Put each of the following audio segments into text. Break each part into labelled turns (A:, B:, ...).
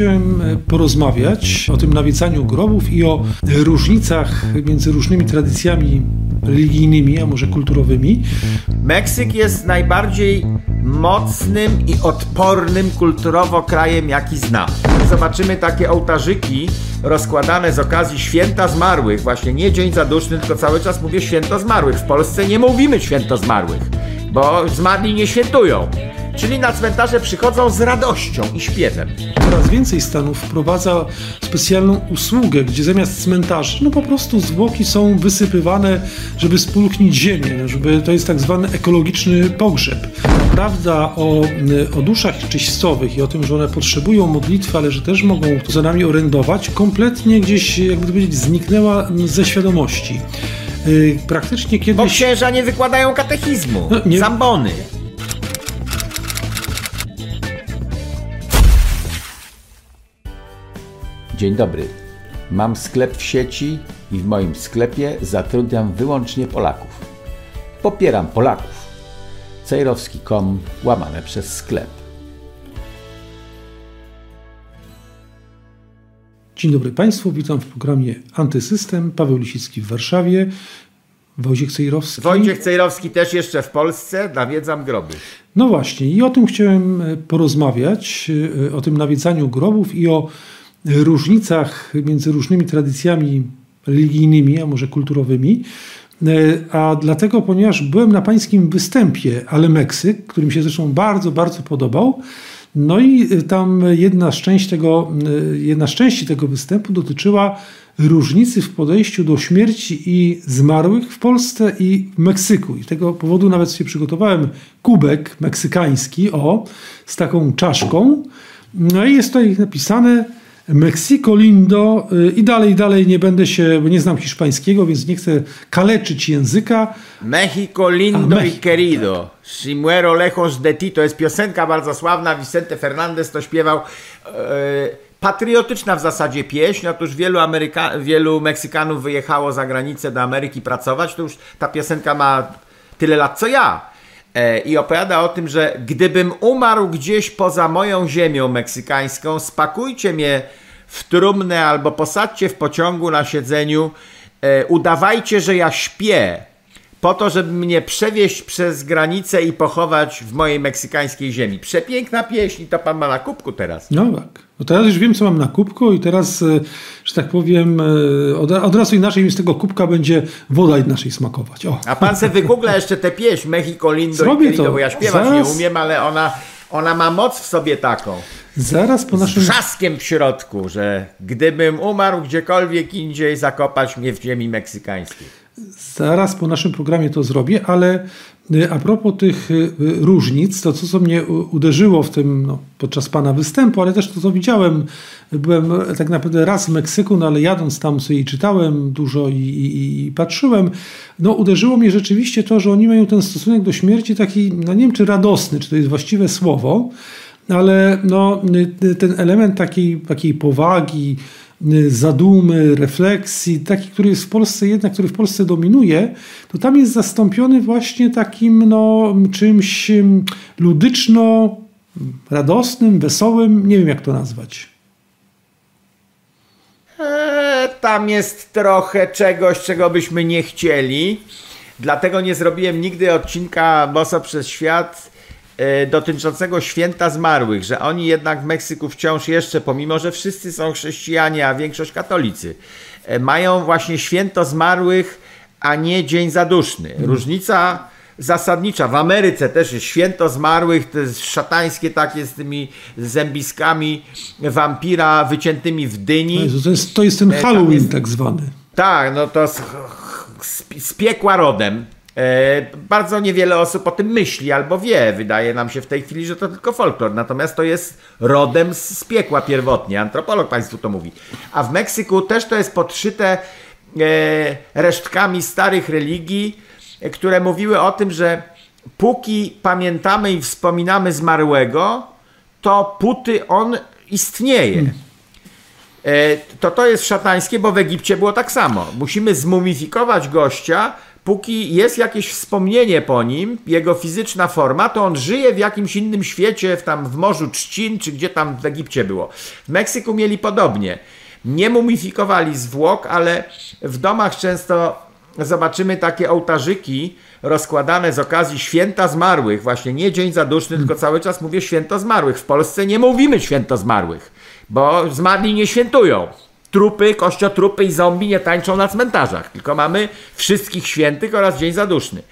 A: chciałem e, porozmawiać o tym nawiedzaniu grobów i o różnicach między różnymi tradycjami religijnymi, a może kulturowymi.
B: Meksyk jest najbardziej mocnym i odpornym kulturowo krajem, jaki znam. Zobaczymy takie ołtarzyki rozkładane z okazji święta zmarłych, właśnie nie Dzień Zaduszny, tylko cały czas mówię święto zmarłych. W Polsce nie mówimy święto zmarłych, bo zmarli nie świętują. Czyli na cmentarze przychodzą z radością i śpiewem.
A: Coraz więcej stanów wprowadza specjalną usługę, gdzie zamiast cmentarzy, no po prostu zwłoki są wysypywane, żeby spulchnić ziemię, żeby to jest tak zwany ekologiczny pogrzeb. Prawda o, o duszach czyścowych i o tym, że one potrzebują modlitwy, ale że też mogą za nami orędować, kompletnie gdzieś, jakby to powiedzieć, zniknęła ze świadomości. Yy, praktycznie kiedyś...
B: Bo księża nie wykładają katechizmu, no, nie... zambony. Dzień dobry. Mam sklep w sieci i w moim sklepie zatrudniam wyłącznie Polaków. Popieram Polaków. Cejrowski.com łamane przez sklep.
A: Dzień dobry Państwu, witam w programie Antysystem. Paweł Lisicki w Warszawie. Wojciech Cejrowski.
B: Wojciech Cejrowski też jeszcze w Polsce, nawiedzam groby.
A: No właśnie, i o tym chciałem porozmawiać, o tym nawiedzaniu grobów i o różnicach między różnymi tradycjami religijnymi, a może kulturowymi. E, a dlatego, ponieważ byłem na pańskim występie, ale Meksyk, który mi się zresztą bardzo, bardzo podobał. No i tam jedna z, części tego, e, jedna z części tego występu dotyczyła różnicy w podejściu do śmierci i zmarłych w Polsce i w Meksyku. I z tego powodu nawet sobie przygotowałem kubek meksykański, o, z taką czaszką. No i jest tutaj napisane Mexico Lindo y, i dalej, dalej nie będę się, bo nie znam hiszpańskiego, więc nie chcę kaleczyć języka.
B: Mexico Lindo A, y Querido. Si muero lejos de ti. To jest piosenka bardzo sławna. Vicente Fernandez to śpiewał. Yy, patriotyczna w zasadzie pieśń. Otóż wielu, Ameryka wielu Meksykanów wyjechało za granicę do Ameryki pracować. To już ta piosenka ma tyle lat co ja. E, i opowiada o tym, że gdybym umarł gdzieś poza moją ziemią meksykańską, spakujcie mnie w trumnę albo posadźcie w pociągu na siedzeniu, e, udawajcie, że ja śpię, po to, żeby mnie przewieźć przez granicę i pochować w mojej meksykańskiej ziemi. Przepiękna pieśń i to pan ma na kubku teraz.
A: No tak. No teraz już wiem, co mam na kubku i teraz, e, że tak powiem, e, od, od razu inaczej mi z tego kubka będzie woda inaczej smakować. O.
B: A pan se wygoogla jeszcze tę pieśń Mexico Lindo Zrobię i Querido, to. bo ja śpiewać Zaraz... nie umiem, ale ona, ona ma moc w sobie taką.
A: Zaraz po naszym...
B: Z wrzaskiem w środku, że gdybym umarł gdziekolwiek indziej, zakopać mnie w ziemi meksykańskiej.
A: Zaraz po naszym programie to zrobię, ale y, a propos tych y, różnic, to co, mnie uderzyło w tym no, podczas pana występu, ale też to, co widziałem, byłem tak naprawdę raz w Meksyku, no ale jadąc tam sobie czytałem dużo i, i, i, patrzyłem, no uderzyło mnie rzeczywiście to, że oni mają ten stosunek do śmierci taki, no nie wiem czy radosny, czy to jest właściwe słowo, ale no, y, ten element takiej, takiej powagi, zadumy, refleksji, taki, który jest w Polsce jednak, który w Polsce dominuje, to tam jest zastąpiony właśnie takim no, czymś ludyczno, radosnym, wesołym, nie wiem jak to nazwać.
B: Eee, tam jest trochę czegoś, czego byśmy nie chcieli. Dlatego nie zrobiłem nigdy odcinka Boso przez świat dotyczącego święta zmarłych, że oni jednak w Meksyku wciąż jeszcze, pomimo że wszyscy są chrześcijanie, a większość katolicy, e, mają właśnie święto zmarłych, a nie dzień zaduszny. Mhm. Różnica zasadnicza. W Ameryce też jest święto zmarłych, to jest szatańskie takie z tymi zębiskami wampira wyciętymi w dyni.
A: To jest, to jest ten e, Halloween jest, tak zwany.
B: Tak, no to z, z piekła rodem. E, bardzo niewiele osób o tym myśli albo wie. Wydaje nam się w tej chwili, że to tylko folklor. Natomiast to jest rodem z piekła pierwotnie. Antropolog Państwu to mówi. A w Meksyku też to jest podszyte e, resztkami starych religii, e, które mówiły o tym, że póki pamiętamy i wspominamy zmarłego, to póty on istnieje. Hmm. To to jest szatańskie, bo w Egipcie było tak samo. Musimy zmumifikować gościa, póki jest jakieś wspomnienie po nim, jego fizyczna forma, to on żyje w jakimś innym świecie, w tam w Morzu Trzcin, czy gdzie tam w Egipcie było. W Meksyku mieli podobnie. Nie mumifikowali zwłok, ale w domach często zobaczymy takie ołtarzyki rozkładane z okazji święta zmarłych. Właśnie nie Dzień Zaduszny, tylko cały czas mówię święto zmarłych. W Polsce nie mówimy święto zmarłych, bo zmarli nie świętują trupy, kościotrupy i zombie nie tańczą na cmentarzach, tylko mamy wszystkich świętych oraz Dzień Zaduszny.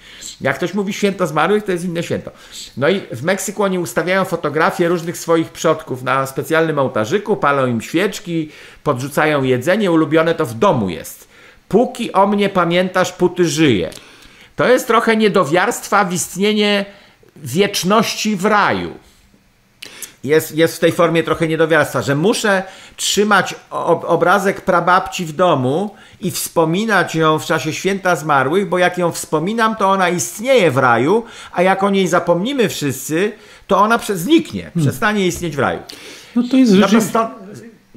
B: Jak ktoś mówi święto zmarłych, to jest inne święto. No i w Meksyku oni ustawiają fotografie różnych swoich przodków na specjalnym ołtarzyku, palą im świeczki, podrzucają jedzenie, ulubione to w domu jest. Póki o mnie pamiętasz, póty żyje. To jest trochę niedowiarstwa w istnienie wieczności w raju jest, jest w tej formie trochę niedowiarstwa, że muszę trzymać obrazek prababci w domu i wspominać ją w czasie święta zmarłych, bo jak ją wspominam, to ona istnieje w raju, a jak o niej zapomnimy wszyscy, to ona zniknie, hmm. przestanie istnieć w raju. No to jest rzeczywiście... Stąd,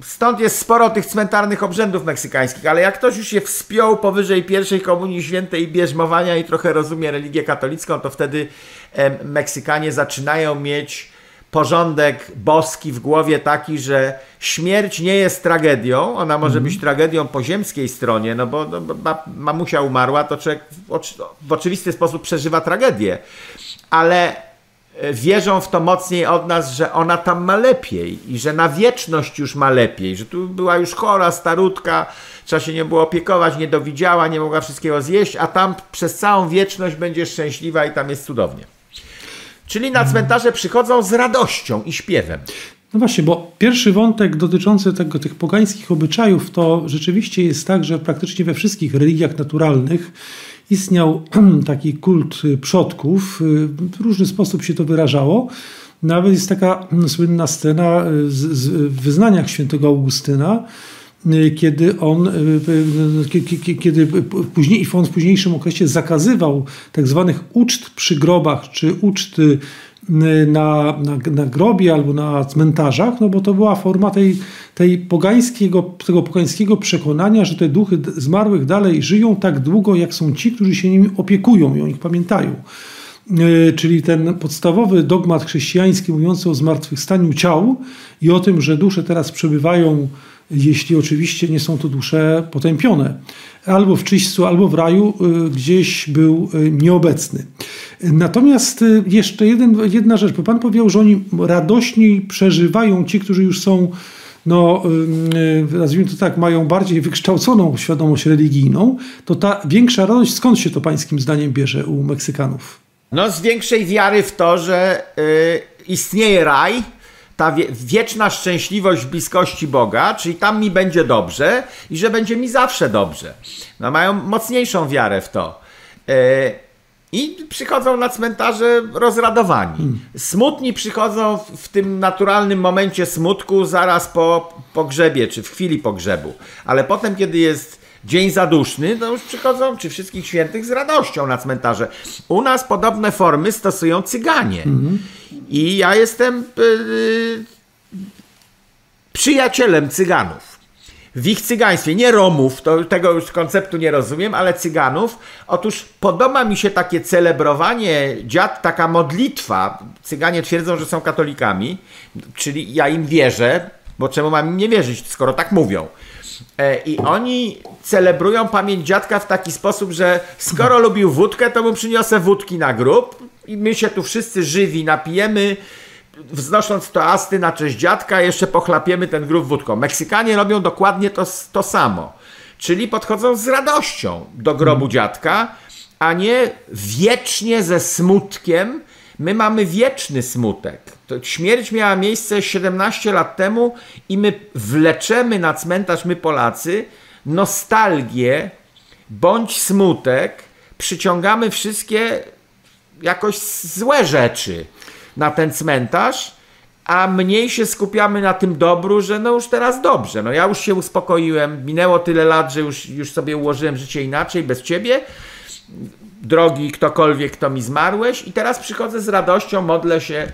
B: stąd jest sporo tych cmentarnych obrzędów meksykańskich, ale jak ktoś już się wspiął powyżej pierwszej komunii świętej i bierzmowania i trochę rozumie religię katolicką, to wtedy e, Meksykanie zaczynają mieć porządek boski w głowie taki, że śmierć nie jest tragedią, ona może mm. być tragedią po ziemskiej stronie, no bo, no, mamusia umarła, to człowiek w, w oczywisty sposób przeżywa tragedię, ale e, wierzą w to mocniej od nas, że ona tam ma lepiej i że na wieczność już ma lepiej, że tu była już chora, starutka, trzeba się nie było opiekować, nie dowidziała, nie mogła wszystkiego zjeść, a tam przez całą wieczność będzie szczęśliwa i tam jest cudownie. Czyli na cmentarze przychodzą z radością i śpiewem.
A: No właśnie, bo pierwszy wątek dotyczący tego, tych pogańskich obyczajów to rzeczywiście jest tak, że praktycznie we wszystkich religiach naturalnych istniał taki kult przodków. W różny sposób się to wyrażało. Nawet jest taka słynna scena z, wyznaniach świętego Augustyna, kiedy on, kiedy później, on w późniejszym okresie zakazywał tak zwanych uczt przy grobach, czy uczt na, na, na grobie albo na cmentarzach, no bo to była forma tej, tej pogańskiego, tego pogańskiego przekonania, że te duchy zmarłych dalej żyją tak długo, jak są ci, którzy się nimi opiekują i o nich pamiętają. Czyli ten podstawowy dogmat chrześcijański mówiący o zmartwychwstaniu ciał i o tym, że dusze teraz przebywają jeśli oczywiście nie są to dusze potępione. Albo w czyśćcu, albo w raju y, gdzieś był y, nieobecny. Natomiast y, jeszcze jeden, jedna rzecz, bo Pan powiedział, że oni radośniej przeżywają ci, którzy już są no, nazwijmy to tak, mają bardziej wykształconą świadomość religijną, to ta większa radość, skąd się to pańskim zdaniem bierze u Meksykanów?
B: No, z większej wiary w to, że y, istnieje raj, ta wieczna szczęśliwość bliskości Boga, czyli tam mi będzie dobrze i że będzie mi zawsze dobrze. No, mają mocniejszą wiarę w to. E, I przychodzą na cmentarze rozradowani. Smutni przychodzą w tym naturalnym momencie smutku zaraz po pogrzebie, czy w chwili pogrzebu. Ale potem, kiedy jest dzień zaduszny, to już przychodzą, czy wszystkich świętych, z radością na cmentarze. U nas podobne formy stosują cyganie. I ja jestem yy, przyjacielem cyganów. W ich cygaństwie, nie Romów, to tego już konceptu nie rozumiem, ale cyganów. Otóż podoba mi się takie celebrowanie dziad, taka modlitwa. Cyganie twierdzą, że są katolikami, czyli ja im wierzę, bo czemu mam im nie wierzyć, skoro tak mówią. E, I oni celebrują pamięć dziadka w taki sposób, że skoro lubił wódkę, to mu przyniosę wódki na grób i my się tu wszyscy żywi napijemy, wznosząc toasty na cześć dziadka, jeszcze pochlapiemy ten grób wódką. Meksykanie robią dokładnie to, to samo. Czyli podchodzą z radością do grobu dziadka, a nie wiecznie ze smutkiem. My mamy wieczny smutek. To śmierć miała miejsce 17 lat temu i my wleczemy na cmentarz, my Polacy, nostalgię bądź smutek, przyciągamy wszystkie jakoś złe rzeczy na ten cmentarz, a mniej się skupiamy na tym dobru, że no już teraz dobrze. No ja już się uspokoiłem, minęło tyle lat, że już, już sobie ułożyłem życie inaczej, bez ciebie. Drogi ktokolwiek, kto mi zmarłeś, i teraz przychodzę z radością, modlę się,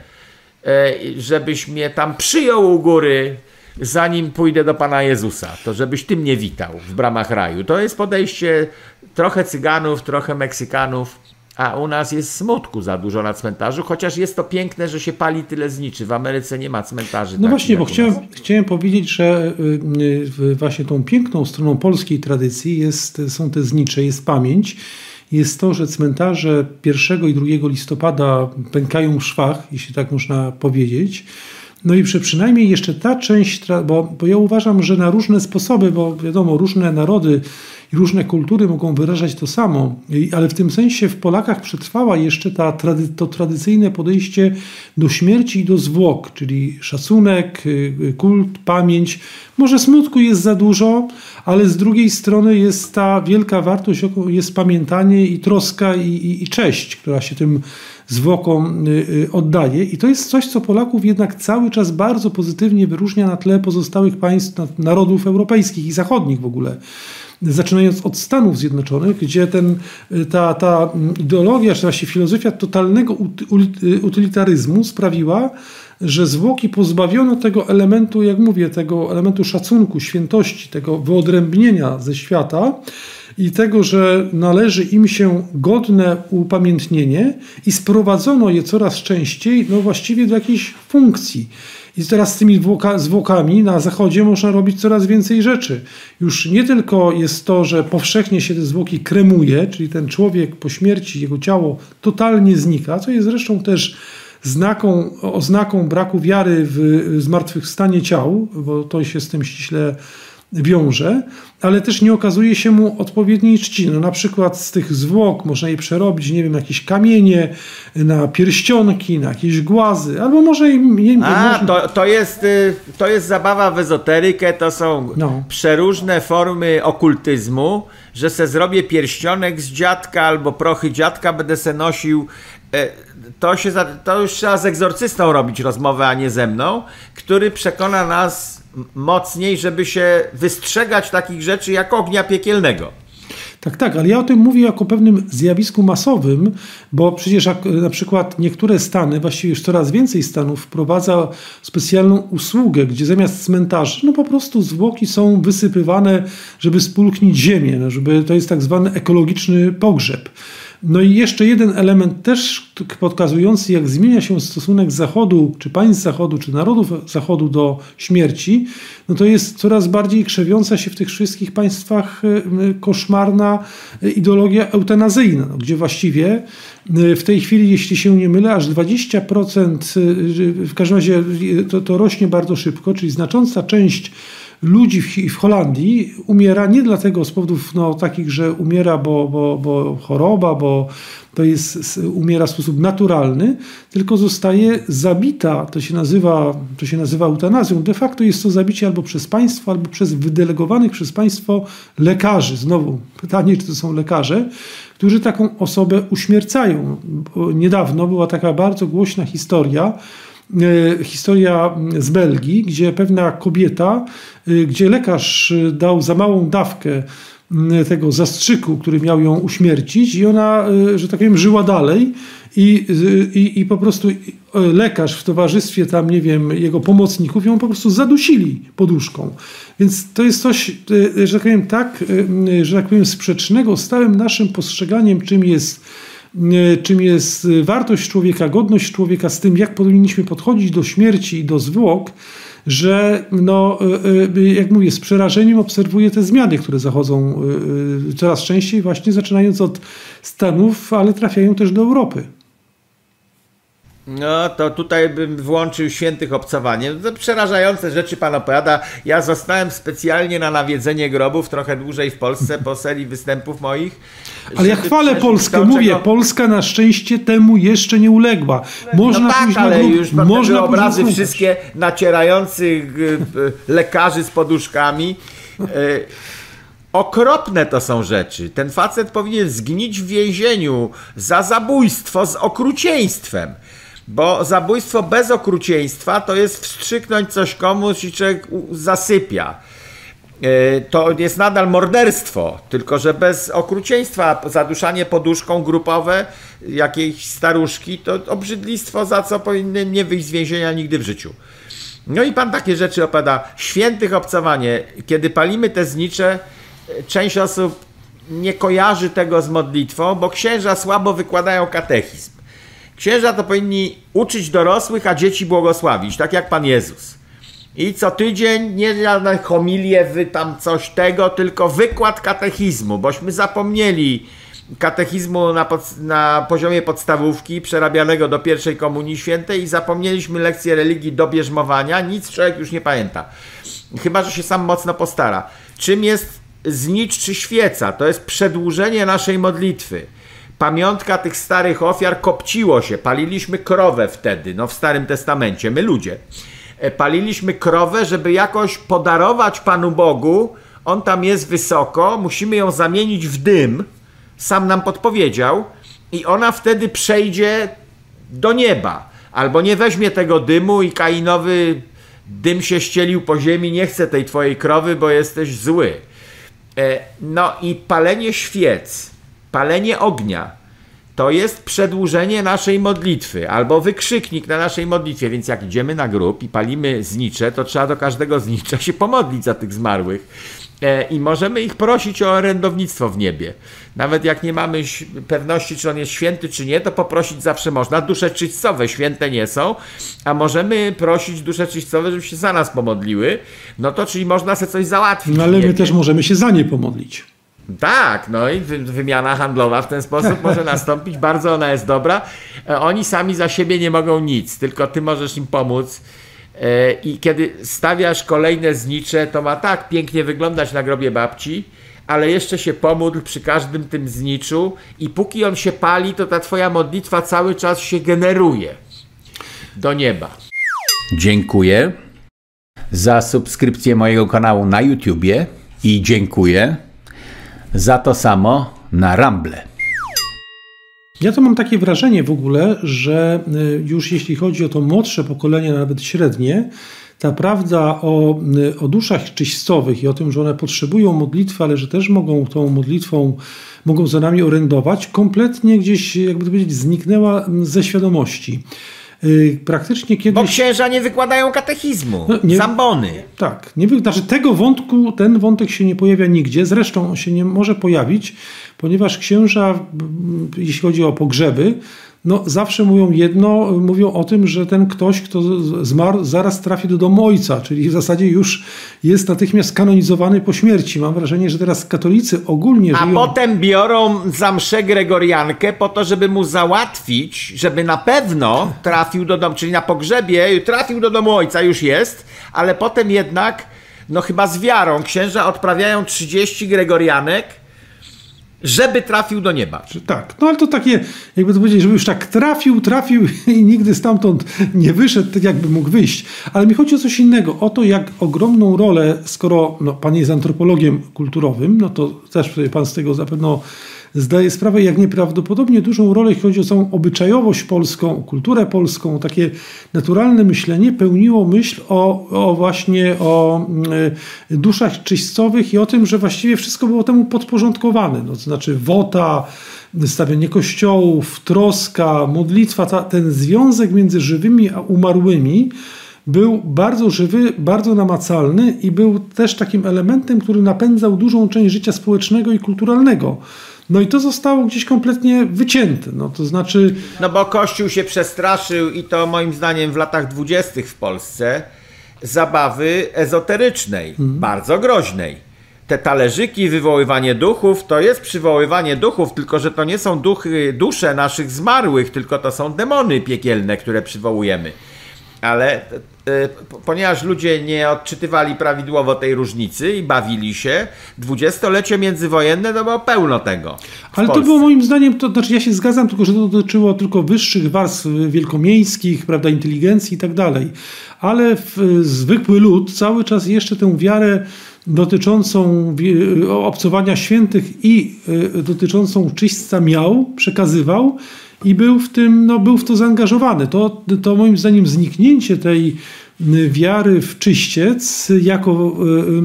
B: e, żebyś mnie tam przyjął u góry, zanim pójdę do Pana Jezusa, to żebyś Ty mnie witał w bramach raju. To jest podejście trochę Cyganów, trochę Meksykanów, a u nas jest smutku za dużo na cmentarzu, chociaż jest to piękne, że się pali tyle zniczy. W Ameryce nie ma cmentarzy.
A: No właśnie, bo chciałem, chciałem powiedzieć, że y, y, właśnie tą piękną stroną polskiej tradycji jest, są te znicze, jest pamięć jest to, że cmentarze 1 i 2 listopada pękają w szwach, jeśli tak można powiedzieć. No i przy, przynajmniej jeszcze ta część, bo, bo ja uważam, że na różne sposoby, bo wiadomo, różne narody i różne kultury mogą wyrażać to samo, ale w tym sensie w Polakach przetrwała jeszcze ta, to tradycyjne podejście do śmierci i do zwłok, czyli szacunek, y, y, kult, pamięć. Może smutku jest za dużo, ale z drugiej strony jest ta wielka wartość, jest pamiętanie i troska i, i, i cześć, która się tym zwłokom y, oddaje. I to jest coś, co Polaków jednak cały czas bardzo pozytywnie wyróżnia na tle pozostałych państw, narodów europejskich i zachodnich w ogóle zaczynając od Stanów Zjednoczonych, gdzie ten, ta, ta ideologia, czy właściwie filozofia totalnego utylitaryzmu sprawiła, że zwłoki pozbawiono tego elementu, jak mówię, tego elementu szacunku, świętości, tego wyodrębnienia ze świata i tego, że należy im się godne upamiętnienie i sprowadzono je coraz częściej, no właściwie do jakiejś funkcji. I teraz z tymi zwłokami na zachodzie można robić coraz więcej rzeczy. Już nie tylko jest to, że powszechnie się te zwłoki kremuje, czyli ten człowiek po śmierci, jego ciało totalnie znika, co jest zresztą też znaką, oznaką braku wiary w zmartwychwstanie ciał, bo to się z tym ściśle wiąże, ale też nie okazuje się mu odpowiedniej czci. No, na przykład z tych zwłok można je przerobić, nie wiem, jakieś kamienie, na pierścionki, na jakieś głazy, albo może i...
B: Nie, A, można... to, to, jest, y, to jest zabawa w ezoterykę, to są no. przeróżne formy okultyzmu, że se zrobię pierścionek z dziadka albo prochy dziadka będę se nosił e, to, się, to już trzeba z egzorcystą robić rozmowę, a nie ze mną, który przekona nas mocniej, żeby się wystrzegać takich rzeczy jak ognia piekielnego.
A: Tak, tak, ale ja o tym mówię jako pewnym zjawisku masowym, bo przecież na przykład niektóre stany, właściwie już coraz więcej stanów wprowadza specjalną usługę, gdzie zamiast cmentarzy, no po prostu zwłoki są wysypywane, żeby spulchnić ziemię, no żeby to jest tak zwany ekologiczny pogrzeb. No i jeszcze jeden element też pokazujący, jak zmienia się stosunek Zachodu, czy państw Zachodu, czy narodów Zachodu do śmierci, no to jest coraz bardziej krzewiąca się w tych wszystkich państwach e, koszmarna ideologia eutanazyjna, no, gdzie właściwie e, w tej chwili, jeśli się nie mylę, aż 20%, e, w każdym razie to, to rośnie bardzo szybko, czyli znacząca część ludzi w, w Holandii umiera nie dlatego z powodów no, takich, że umiera, bo, bo, bo choroba, bo to jest, umiera w sposób naturalny, tylko zostaje zabita, to się nazywa, to się nazywa eutanazją. De facto jest to zabicie albo przez państwo, albo przez wydelegowanych przez państwo lekarzy. Znowu pytanie, czy to są lekarze, którzy taką osobę uśmiercają. Niedawno była taka bardzo głośna historia, historia z Belgii, gdzie pewna kobieta, e, gdzie lekarz dał za małą dawkę tego zastrzyku, który miał ją uśmiercić i ona, e, że tak powiem, żyła dalej i, i, i po prostu lekarz w towarzystwie tam, nie wiem, jego pomocników ją po prostu zadusili poduszką. Więc to jest coś, że tak powiem, tak, że tak powiem, sprzecznego z całym naszym postrzeganiem, czym jest E, czym jest wartość człowieka, godność człowieka, z tym, jak powinniśmy podchodzić do śmierci i do zwłok, że no, e, e, jak mówię, z przerażeniem obserwuję te zmiany, które zachodzą coraz częściej, właśnie zaczynając od Stanów, ale trafiają też do Europy.
B: No to tutaj bym włączył świętych obcowanie. To przerażające rzeczy pan opowiada. Ja zostałem specjalnie na nawiedzenie grobów trochę dłużej w Polsce po serii występów moich.
A: Ale ja chwalę Polskę, to, mówię, czego... Polska na szczęście temu jeszcze nie uległa.
B: Można no tak, ale grób, już można obrazy wszystkie nacierających y, y, lekarzy z poduszkami. Y, okropne to są rzeczy. Ten facet powinien zgnić w więzieniu za zabójstwo z okrucieństwem. Bo zabójstwo bez okrucieństwa to jest wstrzyknąć coś komuś i człowiek zasypia. E, to jest nadal morderstwo, tylko że bez okrucieństwa, zaduszanie poduszką grupowe jakiejś staruszki, to obrzydlistwo, za co powinny nie wyjść z więzienia nigdy w życiu. No i pan takie rzeczy opada. Świętych obcowanie. Kiedy palimy te znicze, część osób nie kojarzy tego z modlitwą, bo księża słabo wykładają katechizm. Księża to powinni uczyć dorosłych, a dzieci błogosławić, tak jak Pan Jezus. I co tydzień nie żadne homilie, wy tam coś tego, tylko wykład katechizmu, bośmy zapomnieli katechizmu na, pod, na poziomie podstawówki, przerabianego do pierwszej komunii świętej i zapomnieliśmy lekcję religii do bierzmowania, nic człowiek już nie pamięta. Chyba, że się sam mocno postara. Czym jest znicz czy świeca? To jest przedłużenie naszej modlitwy. Pamiątka tych starych ofiar kopciło się, paliliśmy krowę wtedy, no w Starym Testamencie, my ludzie. E, paliliśmy krowę, żeby jakoś podarować Panu Bogu, On tam jest wysoko, musimy ją zamienić w dym, sam nam podpowiedział, i ona wtedy przejdzie do nieba. Albo nie weźmie tego dymu i kainowy dym się ścielił po ziemi, nie chcę tej twojej krowy, bo jesteś zły. E, no i palenie świec, palenie ognia, to jest przedłużenie naszej modlitwy albo wykrzyknik na naszej modlitwie. Więc jak idziemy na grób i palimy znicze, to trzeba do każdego znicza się pomodlić za tych zmarłych. E, I możemy ich prosić o orędownictwo w niebie. Nawet jak nie mamy pewności, czy on jest święty, czy nie, to poprosić zawsze można. Dusze czyścowe święte nie są, a możemy prosić dusze czyścowe, żeby się za nas pomodliły. No to czyli można sobie coś załatwić.
A: No ale my też możemy się za nie pomodlić.
B: Tak, no i wymiana handlowa w ten sposób może nastąpić. Bardzo ona jest dobra. E, oni sami za siebie nie mogą nic, tylko ty możesz im pomóc. E, I kiedy stawiasz kolejne znicze, to ma tak pięknie wyglądać na grobie babci, ale jeszcze się pomódl przy każdym tym zniczu i póki on się pali, to ta twoja modlitwa cały czas się generuje do nieba. Dziękuję za subskrypcję mojego kanału na YouTubie i dziękuję za to samo na Ramble.
A: Ja to mam takie wrażenie w ogóle, że y, już jeśli chodzi o to młodsze pokolenie, nawet średnie, ta prawda o, y, o duszach czyścowych i o tym, że one potrzebują modlitwy, ale że też mogą tą modlitwą, mogą za nami orędować, kompletnie gdzieś, jakby to powiedzieć, zniknęła ze świadomości.
B: Y, praktycznie kiedyś... Bo księża nie wykładają katechizmu, no, nie, zambony.
A: Tak, nie, znaczy tego wątku, ten wątek się nie pojawia nigdzie, zresztą on się nie może pojawić, ponieważ księża, jeśli chodzi o pogrzeby, no zawsze mówią jedno, mówią o tym, że ten ktoś, kto zmarł, zaraz trafi do domu ojca, czyli w zasadzie już jest natychmiast kanonizowany po śmierci. Mam wrażenie, że teraz katolicy ogólnie
B: A żyją... potem biorą za mszę gregoriankę po to, żeby mu załatwić, żeby na pewno trafił do domu, czyli na pogrzebie trafił do domu ojca, już jest, ale potem jednak, no chyba z wiarą, księża odprawiają 30 gregorianek, żeby trafił do nieba.
A: Tak, no ale to takie, jakby to powiedzieć, żeby już tak trafił, trafił i nigdy stamtąd nie wyszedł, tak jakby mógł wyjść. Ale mi chodzi o coś innego, o to, jak ogromną rolę, skoro no, pan jest antropologiem kulturowym, no to też pan z tego zapewne zdaje sprawę, jak nieprawdopodobnie dużą rolę, jeśli chodzi o całą obyczajowość polską, kulturę polską, takie naturalne myślenie pełniło myśl o, o właśnie o y, duszach czyścowych i o tym, że właściwie wszystko było temu podporządkowane. No, to znaczy wota, stawianie kościołów, troska, modlitwa, ta, ten związek między żywymi a umarłymi był bardzo żywy, bardzo namacalny i był też takim elementem, który napędzał dużą część życia społecznego i kulturalnego no i to zostało gdzieś kompletnie wycięte. No to znaczy.
B: No bo Kościół się przestraszył i to moim zdaniem w latach dwudziestych w Polsce zabawy ezoterycznej, mhm. bardzo groźnej. Te talerzyki, wywoływanie duchów, to jest przywoływanie duchów, tylko że to nie są duchy, dusze naszych zmarłych, tylko to są demony piekielne, które przywołujemy. Ale ponieważ ludzie nie odczytywali prawidłowo tej różnicy i bawili się, dwudziestolecie międzywojenne to było pełno tego.
A: Ale Polsce. to było moim zdaniem, to znaczy ja się zgadzam, tylko że to dotyczyło tylko wyższych warstw wielkomiejskich, prawda, inteligencji i tak dalej. Ale zwykły lud cały czas jeszcze tę wiarę dotyczącą obcowania świętych i e, dotyczącą czyśćca miał, przekazywał i był w tym, no, był w to zaangażowany. To, to moim zdaniem zniknięcie tej wiary w czyściec, jako,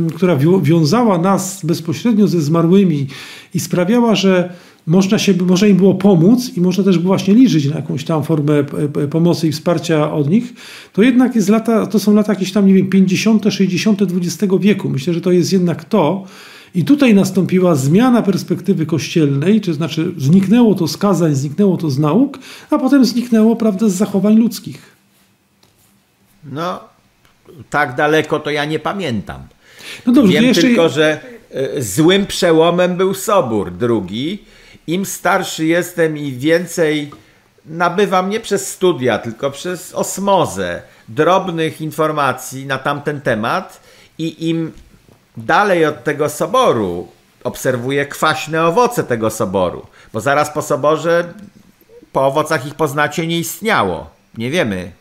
A: y, która wiązała nas bezpośrednio ze zmarłymi i sprawiała, że można, się, można im było pomóc i można też właśnie liczyć na jakąś tam formę pomocy i wsparcia od nich, to jednak jest lata, to są lata jakieś tam, nie wiem, 50., 60. XX wieku. Myślę, że to jest jednak to. I tutaj nastąpiła zmiana perspektywy kościelnej, to znaczy zniknęło to z kazań, zniknęło to z nauk, a potem zniknęło, prawda, z zachowań ludzkich.
B: No, tak daleko to ja nie pamiętam.
A: No dobrze,
B: Wiem
A: jeszcze...
B: tylko, że e, złym przełomem był Sobór drugi. Im starszy jestem i więcej nabywam nie przez studia, tylko przez osmozę drobnych informacji na tamten temat i im dalej od tego soboru obserwuję kwaśne owoce tego soboru, bo zaraz po soborze po owocach ich poznacie nie istniało. Nie wiemy,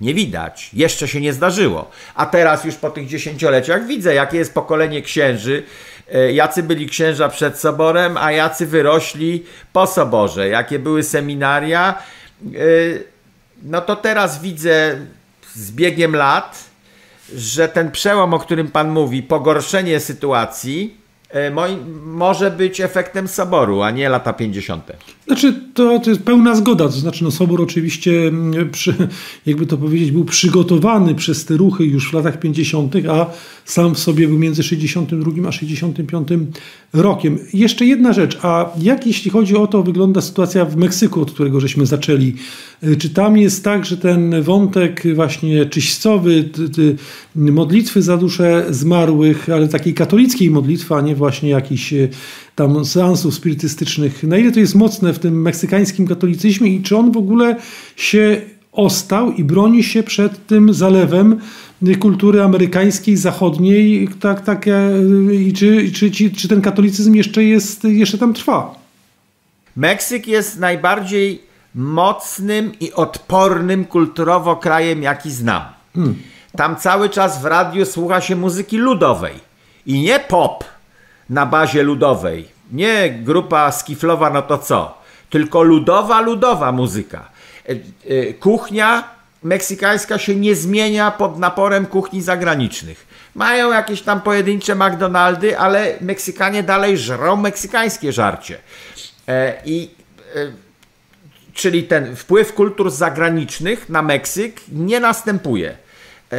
B: nie widać, jeszcze się nie zdarzyło. A teraz już po tych dziesięcioleciach widzę, jakie jest pokolenie księży, e, jacy byli księża przed soborem, a jacy wyrośli po soborze, jakie były seminaria. E, no to teraz widzę z biegiem lat, że ten przełom, o którym Pan mówi, pogorszenie sytuacji, e, może być efektem soboru, a nie lata 50.
A: Znaczy, to, to jest pełna zgoda. To znaczy, no, Sobor oczywiście, mm, przy, jakby to powiedzieć, był przygotowany przez te ruchy już w latach 50., a sam w sobie był między 62 a 65 rokiem. Jeszcze jedna rzecz, a jak jeśli chodzi o to, wygląda sytuacja w Meksyku, od którego żeśmy zaczęli? Y, czy tam jest tak, że ten wątek właśnie czyścowy, modlitwy za duszę zmarłych, ale takiej katolickiej modlitwy, a nie właśnie jakiś y, tam seansów spirytystycznych, na ile to jest mocne w tym meksykańskim katolicyzmie i czy on w ogóle się ostał i broni się przed tym zalewem kultury amerykańskiej, zachodniej, tak, tak, i czy, czy, czy, czy ten katolicyzm jeszcze jest, jeszcze tam trwa?
B: Meksyk jest najbardziej mocnym i odpornym kulturowo krajem, jaki znam. Hmm. Tam cały czas w radiu słucha się muzyki ludowej i nie pop na bazie ludowej. Nie grupa skiflowa, no to co? Tylko ludowa, ludowa muzyka. E, e, kuchnia meksykańska się nie zmienia pod naporem kuchni zagranicznych. Mają jakieś tam pojedyncze McDonaldy, ale Meksykanie dalej żrą meksykańskie żarcie. E, I czyli ten wpływ kultur zagranicznych na Meksyk nie następuje. E,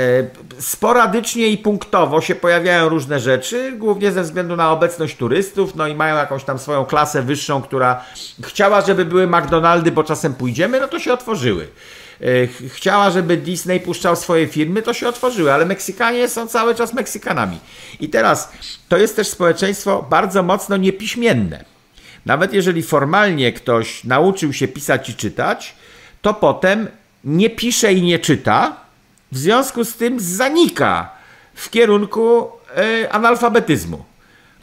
B: sporadycznie i punktowo się pojawiają różne rzeczy, głównie ze względu na obecność turystów, no i mają jakąś tam swoją klasę wyższą, która chciała, żeby były McDonaldy, bo czasem pójdziemy, no to się otworzyły. E, chciała, żeby Disney puszczał swoje firmy, to się otworzyły, ale Meksykanie są cały czas Meksykanami. I teraz to jest też społeczeństwo bardzo mocno niepiśmienne. Nawet jeżeli formalnie ktoś nauczył się pisać i czytać, to potem nie pisze i nie czyta, w związku z tym zanika w kierunku e, analfabetyzmu.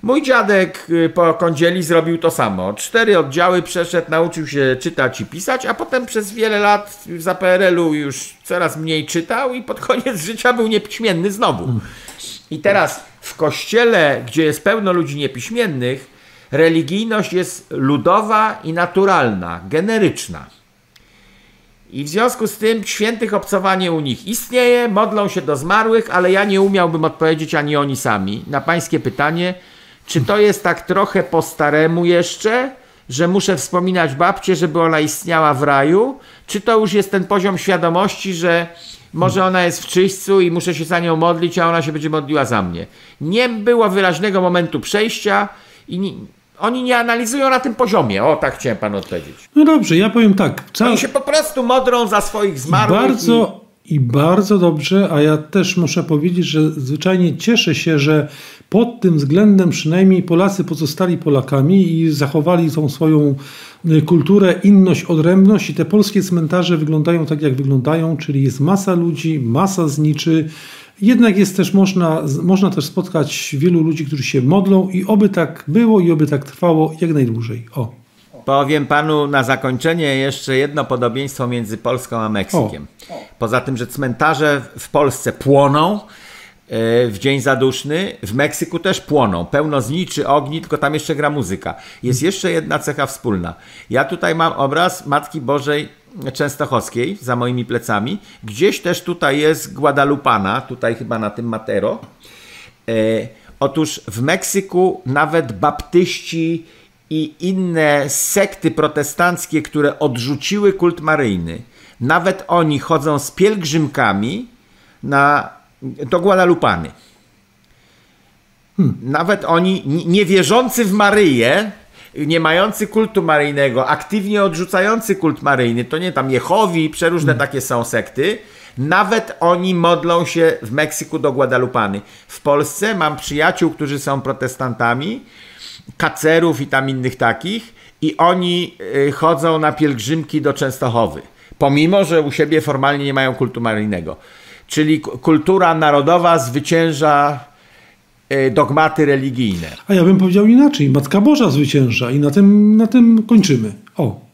B: Mój dziadek e, po kądzieli zrobił to samo. Cztery oddziały przeszedł, nauczył się czytać i pisać, a potem przez wiele lat za PRL-u już coraz mniej czytał i pod koniec życia był niepiśmienny znowu. I teraz w kościele, gdzie jest pełno ludzi niepiśmiennych, religijność jest ludowa i naturalna, generyczna. I w związku z tym świętych obcowanie u nich istnieje, modlą się do zmarłych, ale ja nie umiałbym odpowiedzieć ani oni sami na pańskie pytanie, czy to jest tak trochę po staremu jeszcze, że muszę wspominać babcię, żeby ona istniała w raju, czy to już jest ten poziom świadomości, że może ona jest w czyśćcu i muszę się za nią modlić, a ona się będzie modliła za mnie. Nie było wyraźnego momentu przejścia i oni nie analizują na tym poziomie. O, tak chciałem panu odpowiedzieć.
A: No dobrze, ja powiem tak.
B: Cał... Oni się po prostu modrą za swoich zmarłych.
A: Bardzo, i... i bardzo dobrze, a ja też muszę powiedzieć, że zwyczajnie cieszę się, że pod tym względem przynajmniej Polacy pozostali Polakami i zachowali tą swoją y, kulturę, inność, odrębność i te polskie cmentarze wyglądają tak, jak wyglądają, czyli jest masa ludzi, masa zniczy, jednak jest też można, można też spotkać wielu ludzi, którzy się modlą i oby tak było i oby tak trwało jak najdłużej. O.
B: Powiem panu na zakończenie jeszcze jedno podobieństwo między Polską a Meksykiem. O. Poza tym, że cmentarze w Polsce płoną e, w Dzień Zaduszny, w Meksyku też płoną. Pełno zniczy, ogni, tylko tam jeszcze gra muzyka. Jest jeszcze jedna cecha wspólna. Ja tutaj mam obraz Matki Bożej Częstochowskiej za moimi plecami. Gdzieś też tutaj jest Guadalupana, tutaj chyba na tym Matero. E, otóż w Meksyku nawet baptyści i inne sekty protestanckie, które odrzuciły kult maryjny, nawet oni chodzą z pielgrzymkami na, do Guadalupany. Hmm. Nawet oni, niewierzący w Maryję, nie mający kultu maryjnego, aktywnie odrzucający kult maryjny, to nie tam Jehowi, przeróżne hmm. takie są sekty, nawet oni modlą się w Meksyku do Guadalupany. W Polsce mam przyjaciół, którzy są protestantami, kacerów i tam innych takich, i oni y, chodzą na pielgrzymki do Częstochowy, pomimo że u siebie formalnie nie mają kultu maryjnego. Czyli kultura narodowa zwycięża dogmaty religijne.
A: A ja bym powiedział inaczej. Matka Boża zwycięża i na tym, na tym kończymy. O.